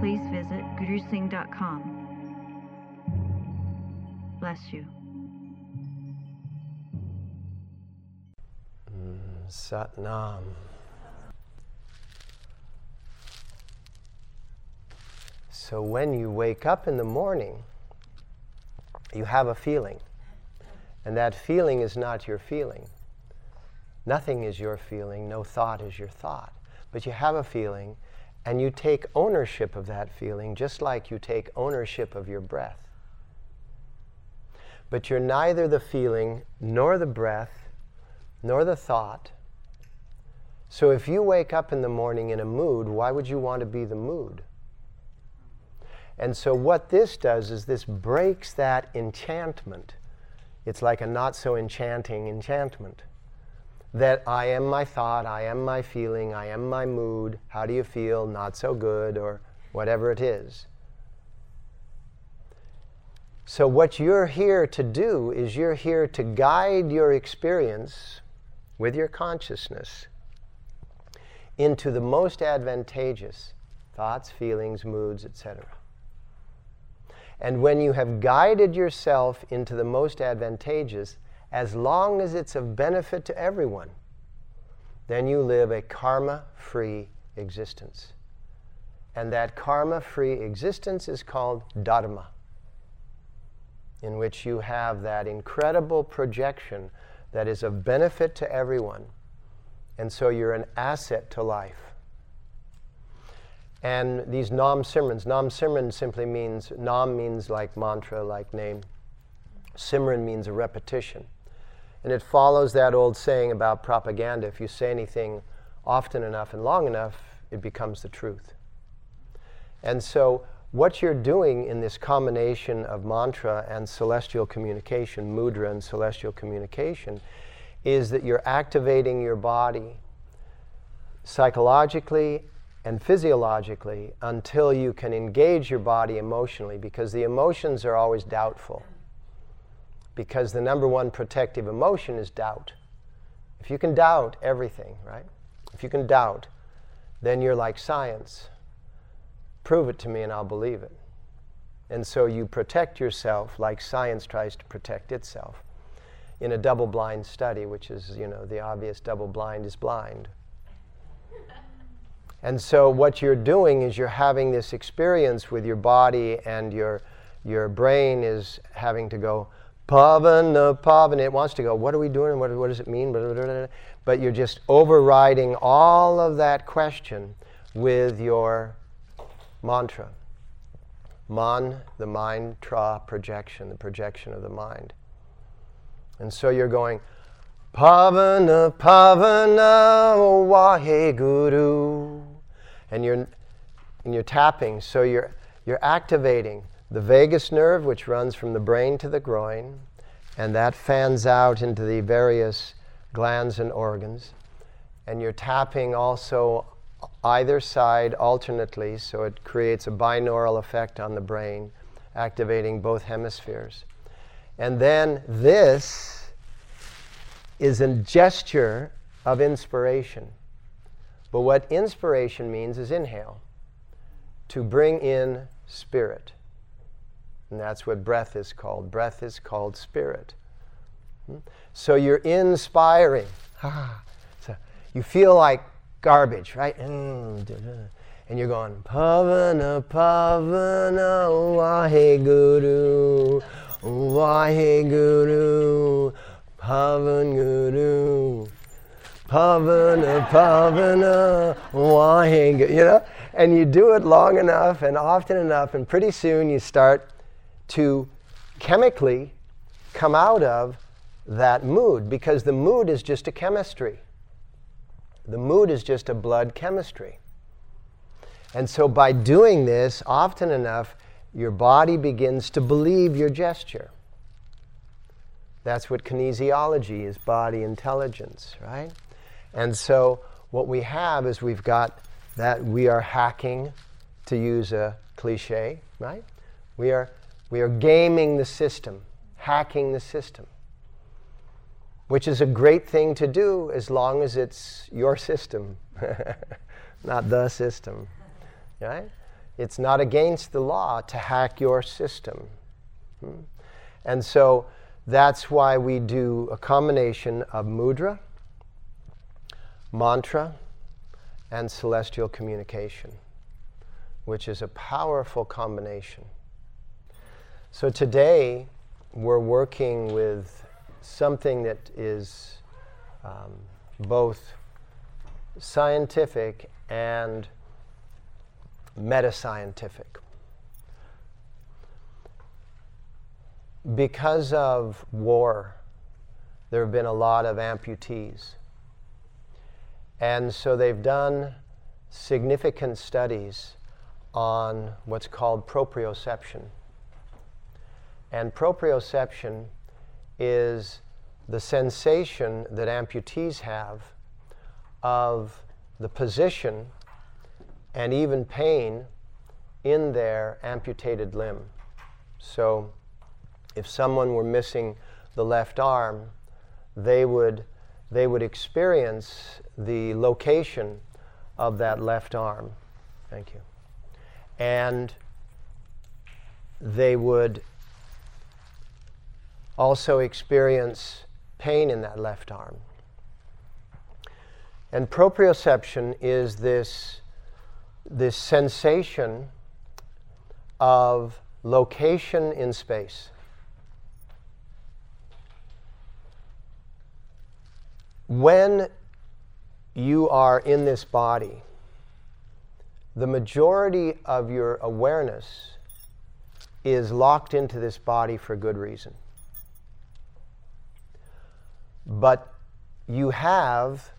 please visit gurusingh.com. Bless you. Mm, Satnam. So when you wake up in the morning, you have a feeling. And that feeling is not your feeling. Nothing is your feeling, no thought is your thought. But you have a feeling, and you take ownership of that feeling just like you take ownership of your breath. But you're neither the feeling, nor the breath, nor the thought. So if you wake up in the morning in a mood, why would you want to be the mood? And so what this does is this breaks that enchantment. It's like a not so enchanting enchantment. That I am my thought, I am my feeling, I am my mood, how do you feel, not so good, or whatever it is. So, what you're here to do is you're here to guide your experience with your consciousness into the most advantageous thoughts, feelings, moods, etc. And when you have guided yourself into the most advantageous, as long as it's of benefit to everyone, then you live a karma free existence. And that karma free existence is called Dharma in which you have that incredible projection that is of benefit to everyone. And so you're an asset to life. And these Nam Simrans, Nam Simran simply means, Nam means like mantra, like name. Simran means a repetition. And it follows that old saying about propaganda if you say anything often enough and long enough, it becomes the truth. And so what you're doing in this combination of mantra and celestial communication, mudra and celestial communication, is that you're activating your body psychologically and physiologically until you can engage your body emotionally because the emotions are always doubtful. Because the number one protective emotion is doubt. If you can doubt everything, right? If you can doubt, then you're like science Prove it to me and I'll believe it. And so you protect yourself like science tries to protect itself in a double blind study, which is, you know, the obvious double blind is blind. And so what you're doing is you're having this experience with your body and your, your brain is having to go, pavana, uh, pavana. It wants to go, what are we doing? What, what does it mean? But you're just overriding all of that question with your mantra. Man, the mind, tra, projection, the projection of the mind. And so you're going, Pavana, Pavana, Waheguru. And you're, and you're tapping, so you're, you're activating the vagus nerve, which runs from the brain to the groin, and that fans out into the various glands and organs. And you're tapping also either side alternately, so it creates a binaural effect on the brain, activating both hemispheres. And then this is a gesture of inspiration. But what inspiration means is inhale, to bring in spirit. And that's what breath is called. Breath is called spirit. Hmm? So you're inspiring. So you feel like garbage, right? And you're going, Pavana, Pavana, Waheguru, Waheguru, Pavan Guru, Pavana, Pavana, Waheguru, you know? And you do it long enough and often enough, and pretty soon you start to chemically come out of that mood because the mood is just a chemistry. The mood is just a blood chemistry. And so by doing this often enough, your body begins to believe your gesture. That's what kinesiology is body intelligence, right? And so what we have is we've got that we are hacking, to use a cliche, right? We are, we are gaming the system, hacking the system, which is a great thing to do as long as it's your system, not the system, right? It's not against the law to hack your system. Hmm? And so that's why we do a combination of mudra, mantra, and celestial communication, which is a powerful combination. So today, we're working with something that is um, both scientific and metascientific. Because of war, there have been a lot of amputees. And so they've done significant studies on what's called proprioception. And proprioception is the sensation that amputees have of the position and even pain in their amputated limb. So, if someone were missing the left arm, they would, they would experience the location of that left arm. Thank you. And they would also experience pain in that left arm. And proprioception is this, this sensation of location in space. When you are in this body, the majority of your awareness is locked into this body for good reason. But you have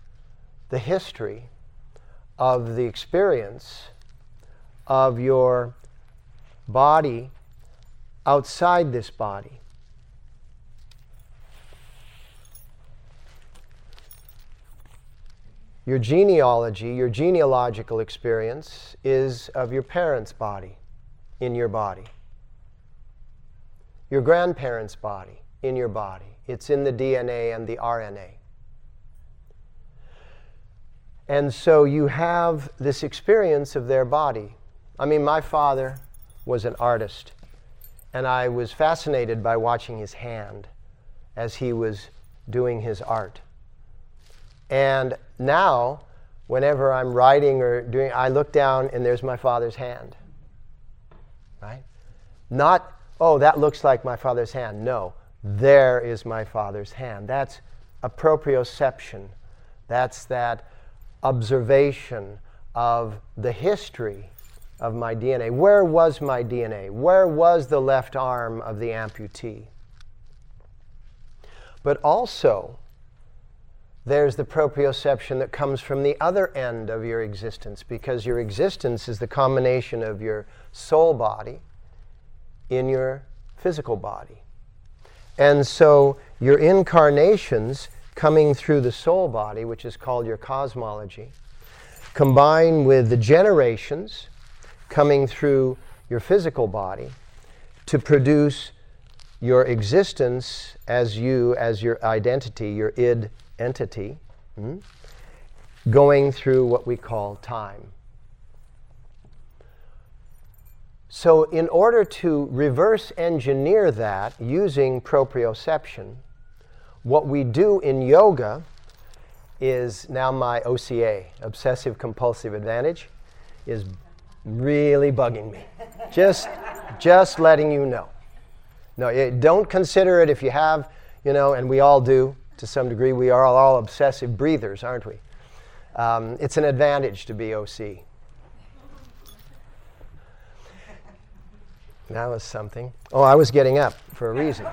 the history of the experience of your body outside this body. Your genealogy, your genealogical experience is of your parents' body in your body, your grandparents' body in your body. It's in the DNA and the RNA. And so you have this experience of their body. I mean, my father was an artist, and I was fascinated by watching his hand as he was doing his art. And now, whenever I'm writing or doing, I look down and there's my father's hand. Right? Not, oh, that looks like my father's hand. No, there is my father's hand. That's a proprioception. That's that observation of the history of my DNA. Where was my DNA? Where was the left arm of the amputee? But also, there's the proprioception that comes from the other end of your existence because your existence is the combination of your soul body in your physical body. And so your incarnations coming through the soul body, which is called your cosmology, combine with the generations coming through your physical body to produce your existence as you, as your identity, your id entity hmm, going through what we call time. So, in order to reverse engineer that using proprioception, what we do in yoga is now my OCA, obsessive compulsive advantage, is really bugging me. just, just letting you know. No, don't consider it if you have, you know, and we all do to some degree. We are all obsessive breathers, aren't we? Um, it's an advantage to be OC. That was something. Oh, I was getting up for a reason.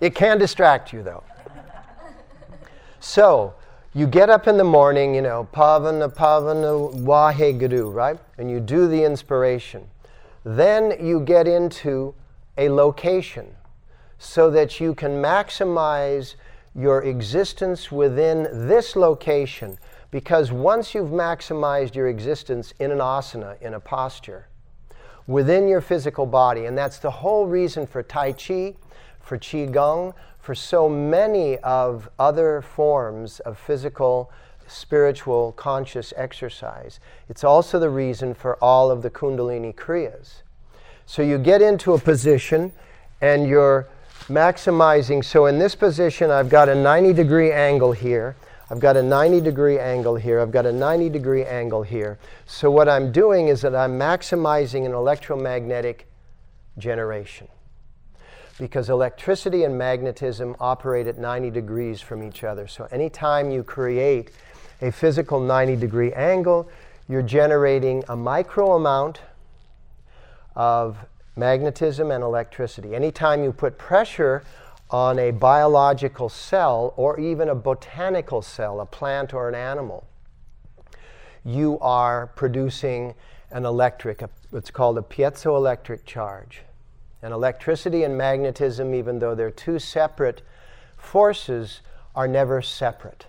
it can distract you, though. So, you get up in the morning, you know, Pavana Pavana Waheguru, right? And you do the inspiration. Then you get into a location so that you can maximize your existence within this location. Because once you've maximized your existence in an asana, in a posture, within your physical body, and that's the whole reason for Tai Chi, for Qigong, for so many of other forms of physical, spiritual, conscious exercise. It's also the reason for all of the Kundalini Kriyas. So you get into a position and you're maximizing. So in this position, I've got a 90 degree angle here. I've got a 90 degree angle here. I've got a 90 degree angle here. So what I'm doing is that I'm maximizing an electromagnetic generation because electricity and magnetism operate at 90 degrees from each other. So anytime you create a physical 90 degree angle, you're generating a micro amount of magnetism and electricity. Anytime you put pressure on a biological cell or even a botanical cell, a plant or an animal, you are producing an electric, a, what's called a piezoelectric charge. And electricity and magnetism, even though they're two separate forces, are never separate.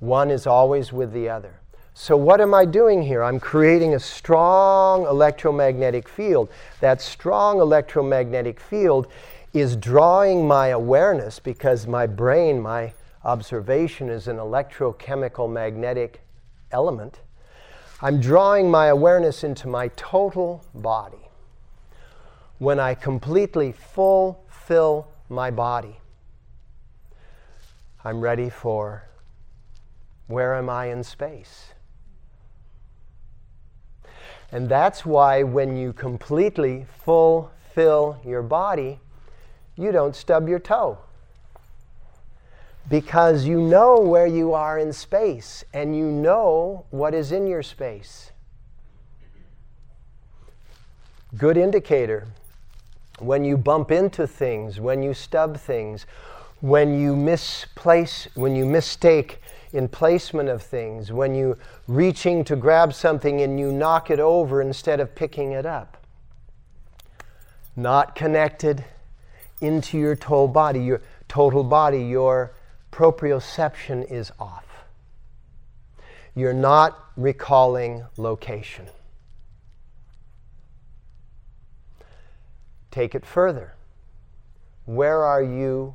One is always with the other. So, what am I doing here? I'm creating a strong electromagnetic field. That strong electromagnetic field is drawing my awareness because my brain, my observation is an electrochemical magnetic element. I'm drawing my awareness into my total body when I completely fulfill my body. I'm ready for where am I in space? And that's why when you completely fulfill your body, you don't stub your toe. Because you know where you are in space and you know what is in your space. Good indicator when you bump into things, when you stub things, when you misplace, when you mistake in placement of things, when you reaching to grab something and you knock it over instead of picking it up. Not connected into your total body, your total body, your proprioception is off. You're not recalling location. Take it further. Where are you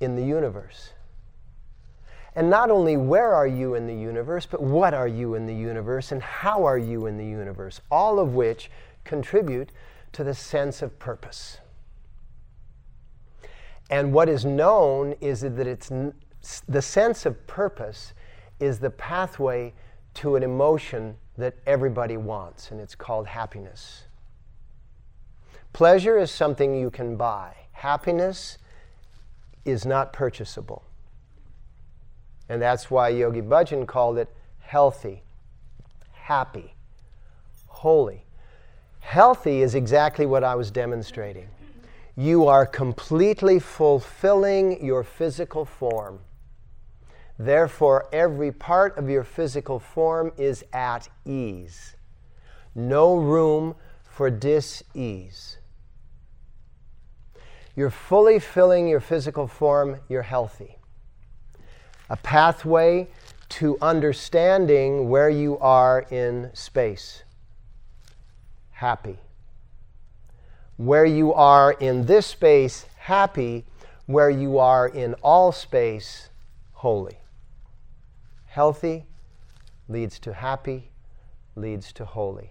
in the universe? And not only where are you in the universe, but what are you in the universe and how are you in the universe? All of which contribute to the sense of purpose. And what is known is that it's the sense of purpose is the pathway to an emotion that everybody wants, and it's called happiness. Pleasure is something you can buy. Happiness is not purchasable. And that's why Yogi Bhajan called it healthy, happy, holy. Healthy is exactly what I was demonstrating. You are completely fulfilling your physical form. Therefore, every part of your physical form is at ease. No room for dis ease. You're fully filling your physical form, you're healthy. A pathway to understanding where you are in space. Happy. Where you are in this space, happy. Where you are in all space, holy. Healthy leads to happy, leads to holy.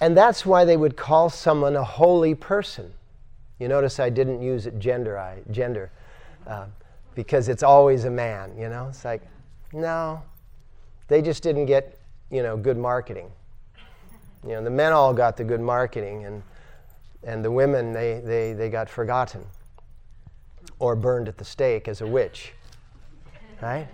And that's why they would call someone a holy person. You notice I didn't use gender, I, gender uh, because it's always a man, you know? It's like, no, they just didn't get, you know, good marketing. You know, the men all got the good marketing, and, and the women, they, they, they got forgotten or burned at the stake as a witch, right?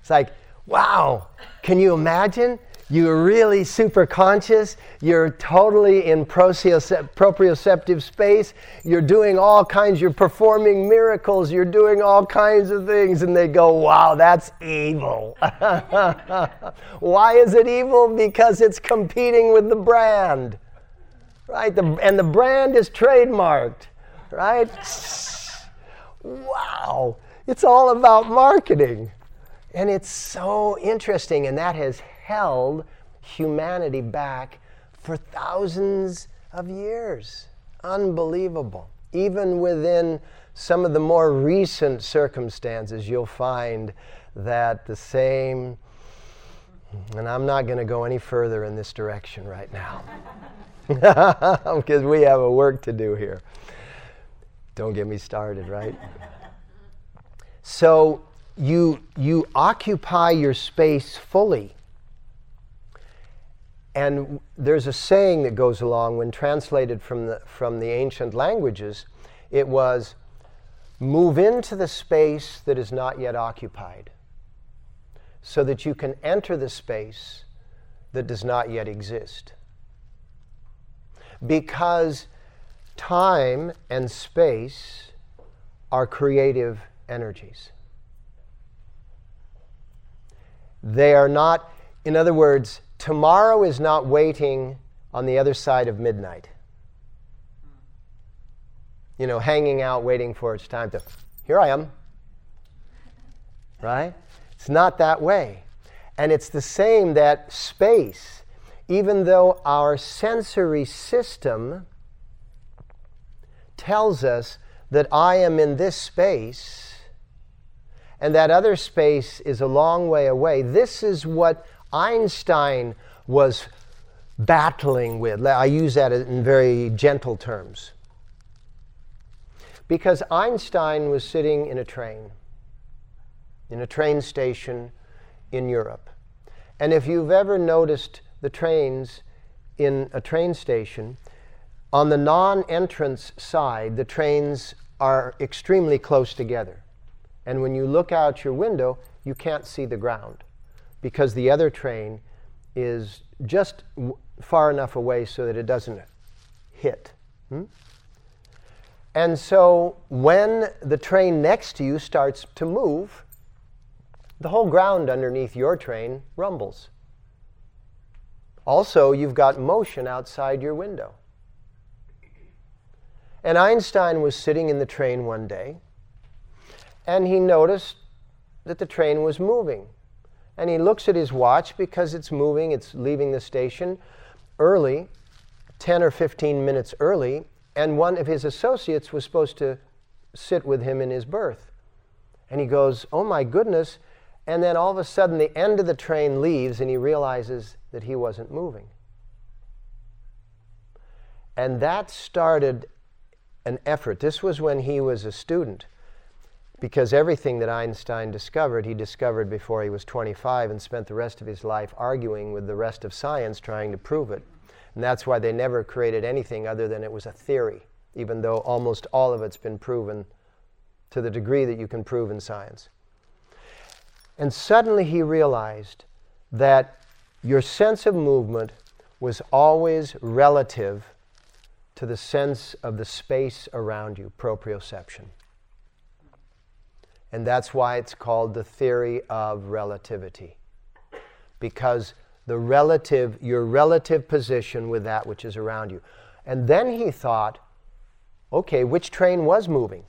It's like, wow, can you imagine? You're really super conscious. You're totally in proprioceptive space. You're doing all kinds, you're performing miracles. You're doing all kinds of things. And they go, wow, that's evil. Why is it evil? Because it's competing with the brand, right? The, and the brand is trademarked, right? wow. It's all about marketing. And it's so interesting, and that has held humanity back for thousands of years. Unbelievable. Even within some of the more recent circumstances, you'll find that the same, and I'm not going to go any further in this direction right now because we have a work to do here. Don't get me started, right? So you, you occupy your space fully. And there's a saying that goes along when translated from the, from the ancient languages. It was, move into the space that is not yet occupied so that you can enter the space that does not yet exist. Because time and space are creative energies. They are not, in other words, tomorrow is not waiting on the other side of midnight. You know, hanging out, waiting for its time to, here I am. Right? It's not that way. And it's the same that space, even though our sensory system tells us that I am in this space, and that other space is a long way away. This is what Einstein was battling with. I use that in very gentle terms. Because Einstein was sitting in a train, in a train station in Europe. And if you've ever noticed the trains in a train station, on the non entrance side, the trains are extremely close together. And when you look out your window, you can't see the ground because the other train is just far enough away so that it doesn't hit. Hmm? And so when the train next to you starts to move, the whole ground underneath your train rumbles. Also, you've got motion outside your window. And Einstein was sitting in the train one day and he noticed that the train was moving. And he looks at his watch because it's moving, it's leaving the station early, 10 or 15 minutes early, and one of his associates was supposed to sit with him in his berth. And he goes, Oh my goodness. And then all of a sudden, the end of the train leaves, and he realizes that he wasn't moving. And that started an effort. This was when he was a student because everything that Einstein discovered, he discovered before he was 25 and spent the rest of his life arguing with the rest of science trying to prove it. And that's why they never created anything other than it was a theory, even though almost all of it's been proven to the degree that you can prove in science. And suddenly he realized that your sense of movement was always relative to the sense of the space around you, proprioception. And that's why it's called the theory of relativity. Because the relative, your relative position with that which is around you. And then he thought, okay, which train was moving?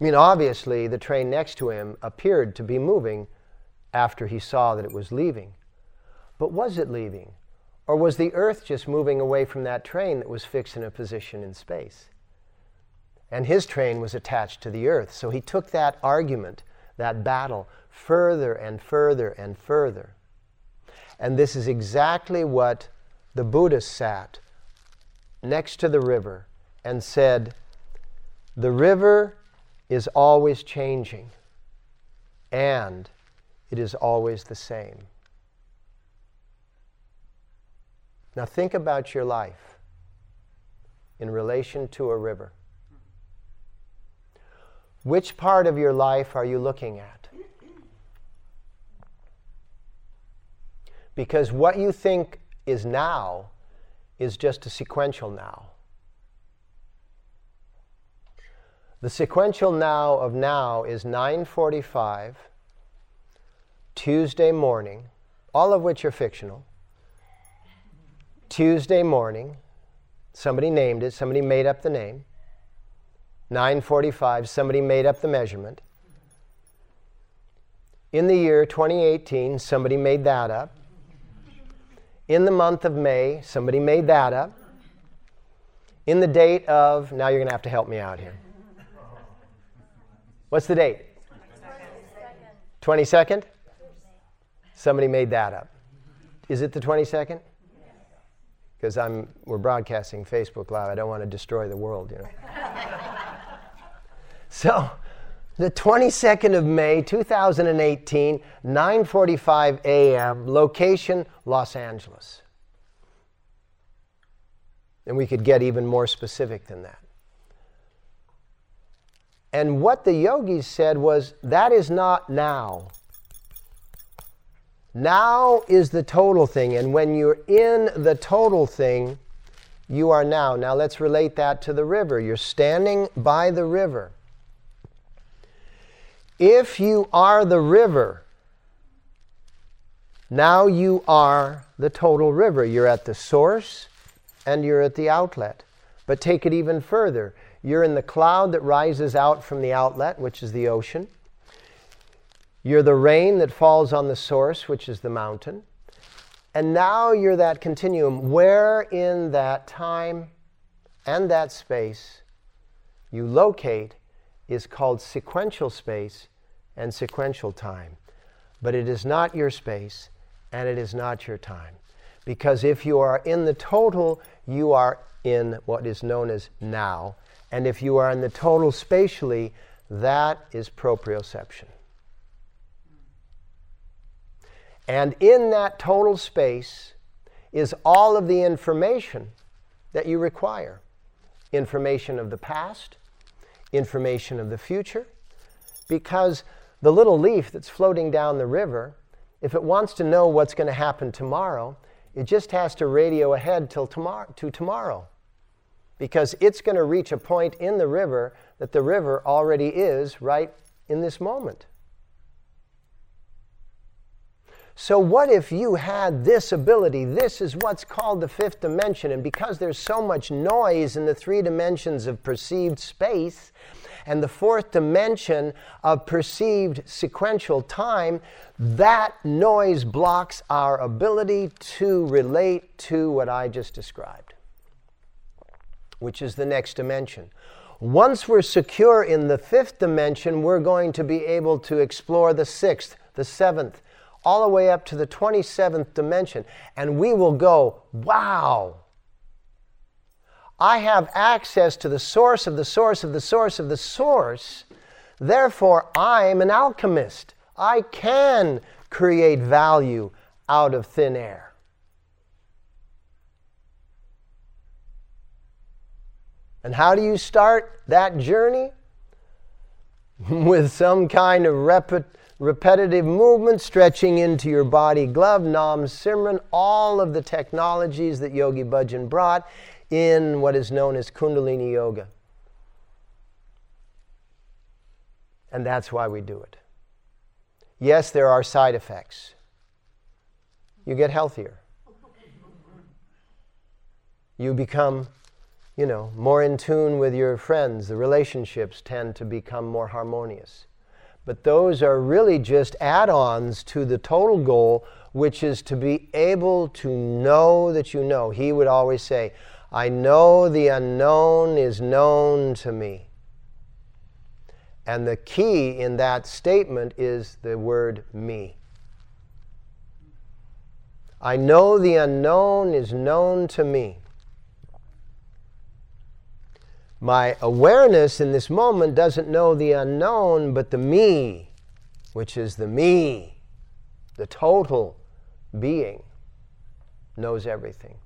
I mean, obviously, the train next to him appeared to be moving after he saw that it was leaving. But was it leaving? Or was the earth just moving away from that train that was fixed in a position in space? And his train was attached to the earth. So he took that argument, that battle, further and further and further. And this is exactly what the Buddha sat next to the river and said, The river is always changing, and it is always the same. Now think about your life in relation to a river. Which part of your life are you looking at? Because what you think is now is just a sequential now. The sequential now of now is 9:45 Tuesday morning, all of which are fictional. Tuesday morning, somebody named it, somebody made up the name. 9:45, somebody made up the measurement. In the year 2018, somebody made that up. In the month of May, somebody made that up. In the date of, now you're going to have to help me out here. What's the date? 22nd? Somebody made that up. Is it the 22nd? Because I'm we're broadcasting Facebook Live. I don't want to destroy the world, you know. so, the 22nd of May, 2018, 9:45 a.m. Location Los Angeles. And we could get even more specific than that. And what the yogis said was that is not now. Now is the total thing. And when you're in the total thing, you are now. Now let's relate that to the river. You're standing by the river. If you are the river, now you are the total river. You're at the source and you're at the outlet. But take it even further. You're in the cloud that rises out from the outlet, which is the ocean. You're the rain that falls on the source, which is the mountain. And now you're that continuum where in that time and that space you locate is called sequential space and sequential time. But it is not your space and it is not your time. Because if you are in the total, you are in what is known as now. And if you are in the total spatially, that is proprioception. And in that total space is all of the information that you require information of the past, information of the future, because the little leaf that's floating down the river, if it wants to know what's going to happen tomorrow, it just has to radio ahead till tomorrow, to tomorrow. Because it's going to reach a point in the river that the river already is right in this moment. So, what if you had this ability? This is what's called the fifth dimension. And because there's so much noise in the three dimensions of perceived space and the fourth dimension of perceived sequential time, that noise blocks our ability to relate to what I just described, which is the next dimension. Once we're secure in the fifth dimension, we're going to be able to explore the sixth, the seventh, all the way up to the 27th dimension. And we will go, wow, I have access to the source of the source of the source of the source. Therefore, I'm an alchemist. I can create value out of thin air. And how do you start that journey? With some kind of repetition repetitive movement, stretching into your body glove, Nam Simran, all of the technologies that Yogi Bhajan brought in what is known as Kundalini Yoga. And that's why we do it. Yes, there are side effects. You get healthier. You become, you know, more in tune with your friends. The relationships tend to become more harmonious. But those are really just add ons to the total goal, which is to be able to know that you know. He would always say, I know the unknown is known to me. And the key in that statement is the word me. I know the unknown is known to me. My awareness in this moment doesn't know the unknown, but the me, which is the me, the total being, knows everything.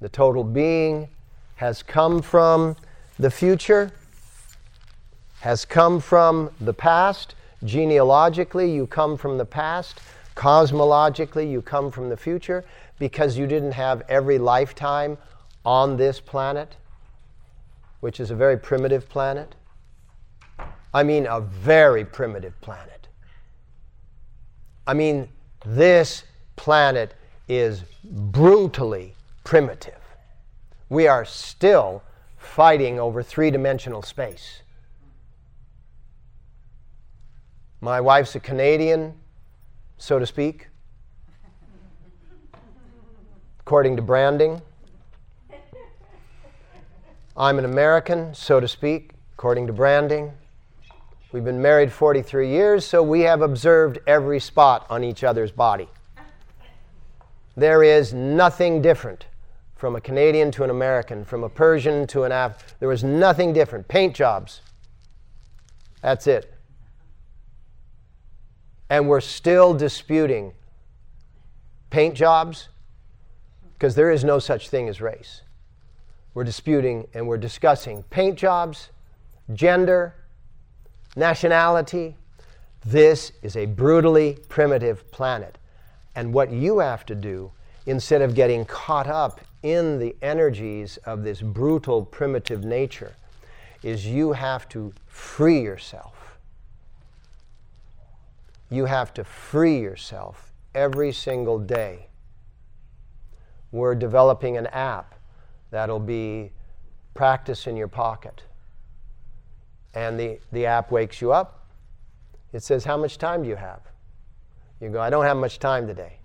The total being has come from the future, has come from the past. Genealogically, you come from the past. Cosmologically, you come from the future because you didn't have every lifetime on this planet, which is a very primitive planet. I mean, a very primitive planet. I mean, this planet is brutally primitive. We are still fighting over three dimensional space. My wife's a Canadian, so to speak, according to branding. I'm an American, so to speak, according to branding. We've been married 43 years, so we have observed every spot on each other's body. There is nothing different from a Canadian to an American, from a Persian to an Af. There was nothing different. Paint jobs. That's it. And we're still disputing paint jobs because there is no such thing as race. We're disputing and we're discussing paint jobs, gender, nationality. This is a brutally primitive planet. And what you have to do, instead of getting caught up in the energies of this brutal, primitive nature, is you have to free yourself. You have to free yourself every single day. We're developing an app that'll be practice in your pocket and the, the app wakes you up. It says, How much time do you have? You go, I don't have much time today.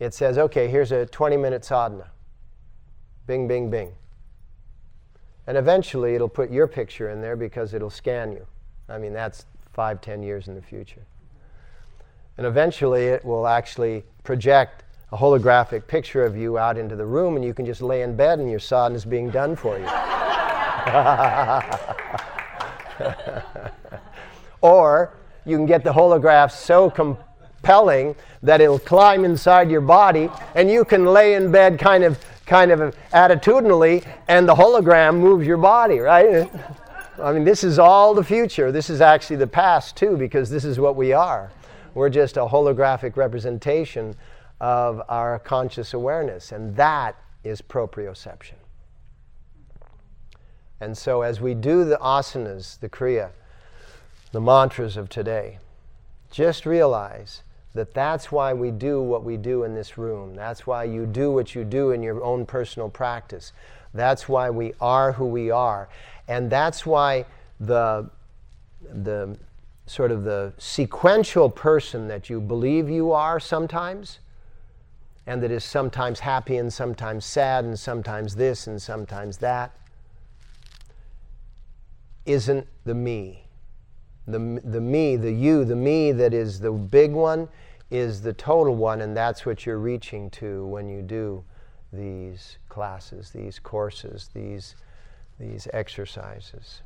It says, Okay, here's a 20 minute sadhana. Bing, bing, bing. And eventually it'll put your picture in there because it'll scan you. I mean, that's five, ten years in the future. And eventually it will actually project a holographic picture of you out into the room, and you can just lay in bed and your sadhana is being done for you. or you can get the holograph so compelling that it'll climb inside your body and you can lay in bed kind of kind of attitudinally and the hologram moves your body, right? I mean, this is all the future. This is actually the past too because this is what we are. We're just a holographic representation of our conscious awareness and that is proprioception. And so, as we do the asanas, the kriya, the mantras of today, just realize that that's why we do what we do in this room. That's why you do what you do in your own personal practice. That's why we are who we are. And that's why the, the sort of the sequential person that you believe you are sometimes, and that is sometimes happy and sometimes sad and sometimes this and sometimes that, isn't the me. The, the me, the you, the me that is the big one is the total one, and that's what you're reaching to when you do these classes, these courses, these, these exercises.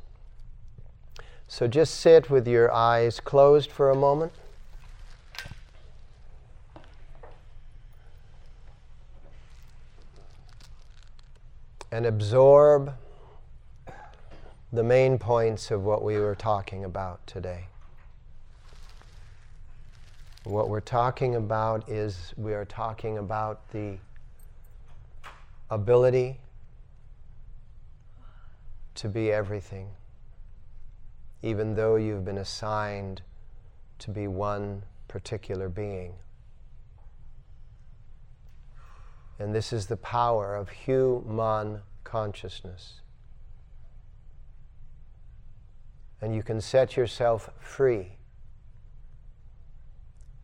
So just sit with your eyes closed for a moment. And absorb the main points of what we were talking about today. What we're talking about is we are talking about the ability to be everything, even though you've been assigned to be one particular being. And this is the power of human consciousness and you can set yourself free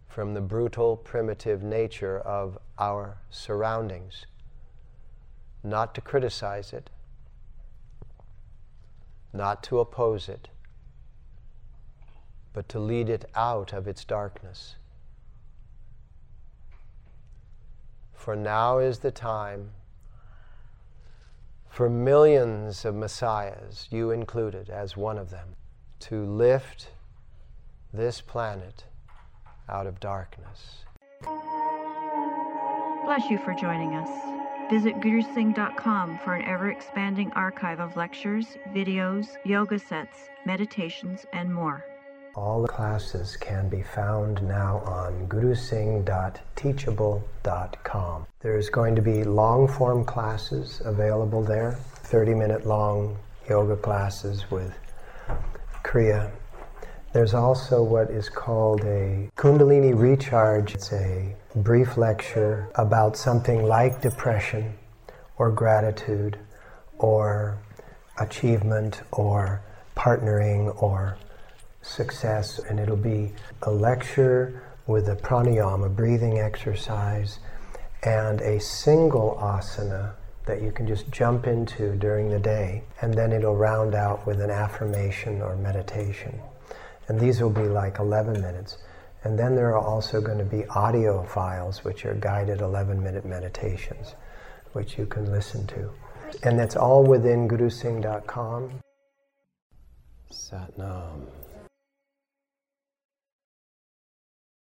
from the brutal, primitive nature of our surroundings. Not to criticize it, not to oppose it, but to lead it out of its darkness. For now is the time for millions of messiahs, you included as one of them to lift this planet out of darkness. Bless you for joining us. Visit gurusingh.com for an ever expanding archive of lectures, videos, yoga sets, meditations, and more. All the classes can be found now on gurusingh.teachable.com. There's going to be long form classes available there, 30 minute long yoga classes with Kriya. There's also what is called a Kundalini Recharge. It's a brief lecture about something like depression or gratitude or achievement or partnering or success. And it'll be a lecture with a pranayama, breathing exercise, and a single asana that you can just jump into during the day. And then it'll round out with an affirmation or meditation. And these will be like 11 minutes. And then there are also going to be audio files, which are guided 11 minute meditations, which you can listen to. And that's all within gurusingh.com. Satnam.